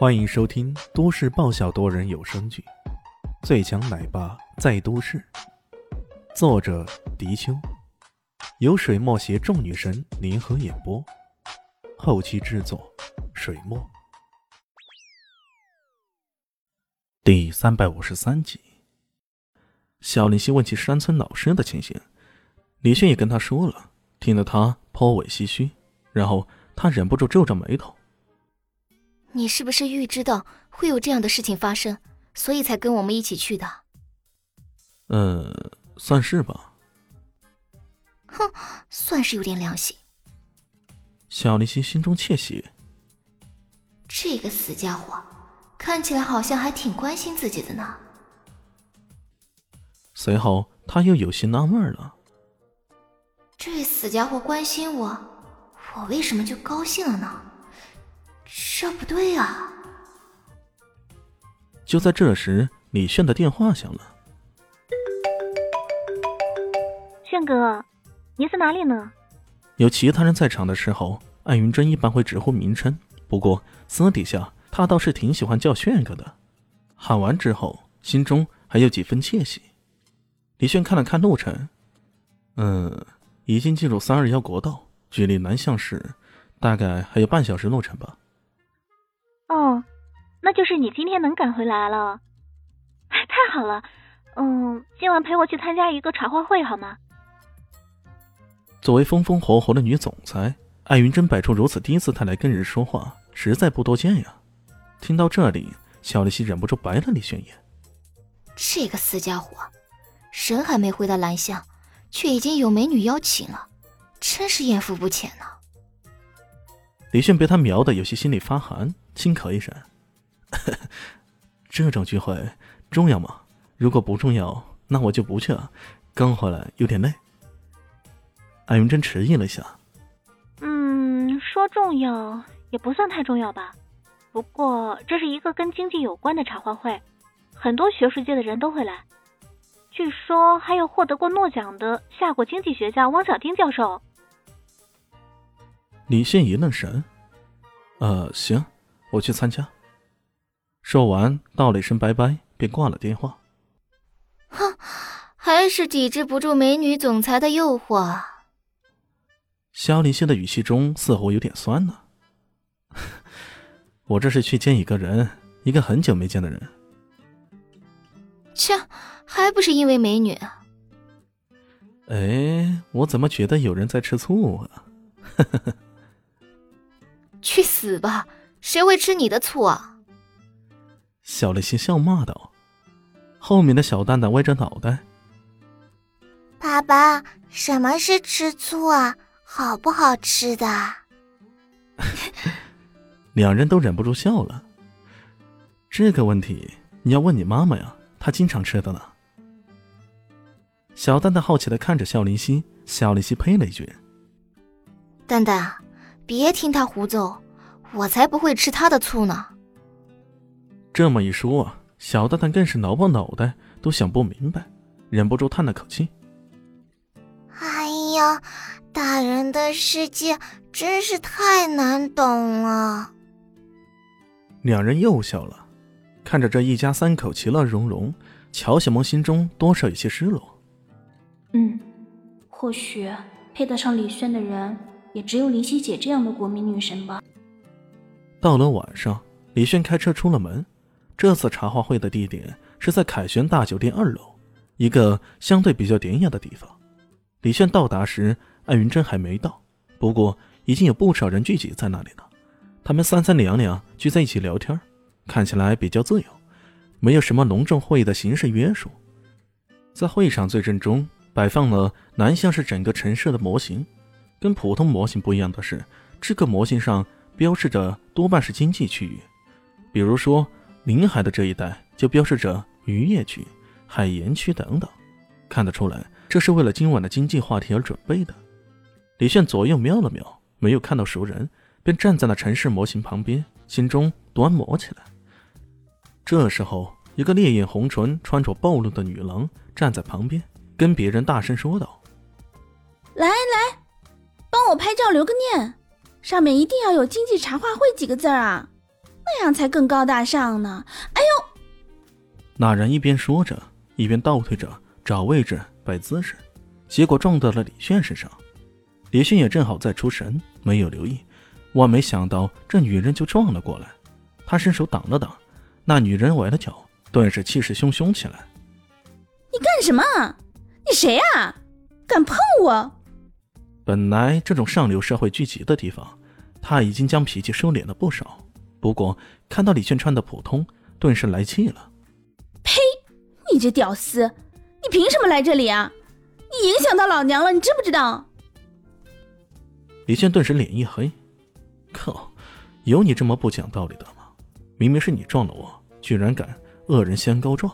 欢迎收听都市爆笑多人有声剧《最强奶爸在都市》，作者：迪秋，由水墨携众女神联合演播，后期制作：水墨。第三百五十三集，小林夕问起山村老师的情形，李炫也跟他说了，听得他颇为唏嘘，然后他忍不住皱着眉头。你是不是预知到会有这样的事情发生，所以才跟我们一起去的？呃，算是吧。哼，算是有点良心。小林心心中窃喜。这个死家伙，看起来好像还挺关心自己的呢。随后，他又有些纳闷了。这死家伙关心我，我为什么就高兴了呢？这不对啊！就在这时，李炫的电话响了。炫哥，你在哪里呢？有其他人在场的时候，艾云珍一般会直呼名称，不过私底下他倒是挺喜欢叫炫哥的。喊完之后，心中还有几分窃喜。李炫看了看路程，嗯，已经进入三二幺国道，距离南向市大概还有半小时路程吧。哦，那就是你今天能赶回来了，太好了。嗯，今晚陪我去参加一个茶话会好吗？作为风风火火的女总裁，艾云珍摆出如此低姿态来跟人说话，实在不多见呀。听到这里，小丽西忍不住白了李轩一眼。这个死家伙，人还没回到兰乡，却已经有美女邀请了，真是艳福不浅呢。李炫被他瞄的有些心里发寒。轻咳一声，这种聚会重要吗？如果不重要，那我就不去了。刚回来有点累。艾云珍迟疑了一下，嗯，说重要也不算太重要吧。不过这是一个跟经济有关的茶话会，很多学术界的人都会来。据说还有获得过诺奖的夏国经济学家汪小丁教授。李信一愣神，呃，行。我去参加。说完，道了一声拜拜，便挂了电话。哼，还是抵制不住美女总裁的诱惑。肖林希的语气中似乎有点酸呢。我这是去见一个人，一个很久没见的人。切，还不是因为美女？哎，我怎么觉得有人在吃醋啊？去死吧！谁会吃你的醋啊？小丽心笑骂道。后面的小蛋蛋歪着脑袋：“爸爸，什么是吃醋啊？好不好吃的？” 两人都忍不住笑了。这个问题你要问你妈妈呀，她经常吃的呢。小蛋蛋好奇的看着笑林希，笑林希呸了一句：“蛋蛋，别听他胡诌。”我才不会吃他的醋呢！这么一说啊，小蛋蛋更是挠破脑袋都想不明白，忍不住叹了口气：“哎呀，大人的世界真是太难懂了。”两人又笑了，看着这一家三口其乐融融，乔小萌心中多少有些失落。嗯，或许配得上李轩的人，也只有林夕姐这样的国民女神吧。到了晚上，李炫开车出了门。这次茶话会的地点是在凯旋大酒店二楼，一个相对比较典雅的地方。李炫到达时，艾云珍还没到，不过已经有不少人聚集在那里了。他们三三两两聚在一起聊天，看起来比较自由，没有什么隆重会议的形式约束。在会场最正中摆放了南向市整个城市的模型，跟普通模型不一样的是，这个模型上。标示着多半是经济区域，比如说临海的这一带就标示着渔业区、海盐区等等。看得出来，这是为了今晚的经济话题而准备的。李炫左右瞄了瞄，没有看到熟人，便站在了城市模型旁边，心中端摩起来。这时候，一个烈焰红唇、穿着暴露的女郎站在旁边，跟别人大声说道：“来来，帮我拍照留个念。”上面一定要有“经济茶话会”几个字儿啊！那样才更高大上呢。哎呦！那人一边说着，一边倒退着找位置摆姿势，结果撞到了李炫身上。李炫也正好在出神，没有留意，万没想到这女人就撞了过来。他伸手挡了挡，那女人崴了脚，顿时气势汹汹起来。你干什么？你谁啊？敢碰我？本来这种上流社会聚集的地方，他已经将脾气收敛了不少。不过看到李炫穿的普通，顿时来气了。呸！你这屌丝，你凭什么来这里啊？你影响到老娘了，你知不知道？李炫顿时脸一黑，靠，有你这么不讲道理的吗？明明是你撞了我，居然敢恶人先告状！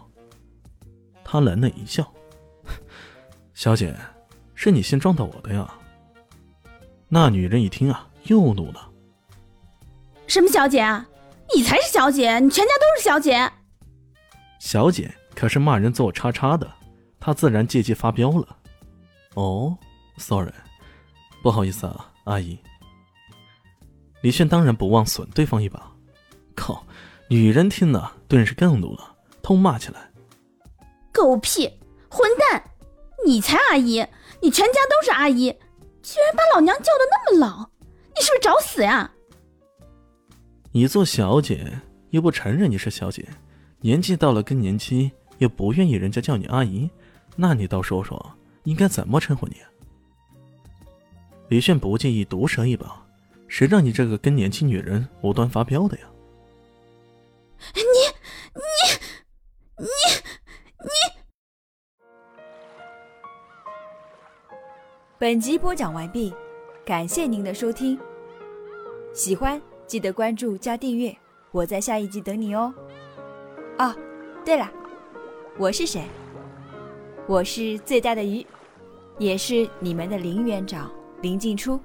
他冷冷一笑：“小姐，是你先撞到我的呀。”那女人一听啊，又怒了：“什么小姐啊？你才是小姐，你全家都是小姐。”小姐可是骂人做叉叉的，她自然借机发飙了。哦，sorry，不好意思啊，阿姨。李炫当然不忘损对方一把。靠！女人听了顿时更怒了，痛骂起来：“狗屁！混蛋！你才阿姨，你全家都是阿姨，居然把老娘叫的那么老，你是不是找死呀？”你做小姐又不承认你是小姐，年纪到了更年期又不愿意人家叫你阿姨，那你倒说说应该怎么称呼你？李炫不介意毒舌一把，谁让你这个更年期女人无端发飙的呀？你你你你！本集播讲完毕，感谢您的收听。喜欢记得关注加订阅，我在下一集等你哦。哦，对了，我是谁？我是最大的鱼，也是你们的林园长林静初。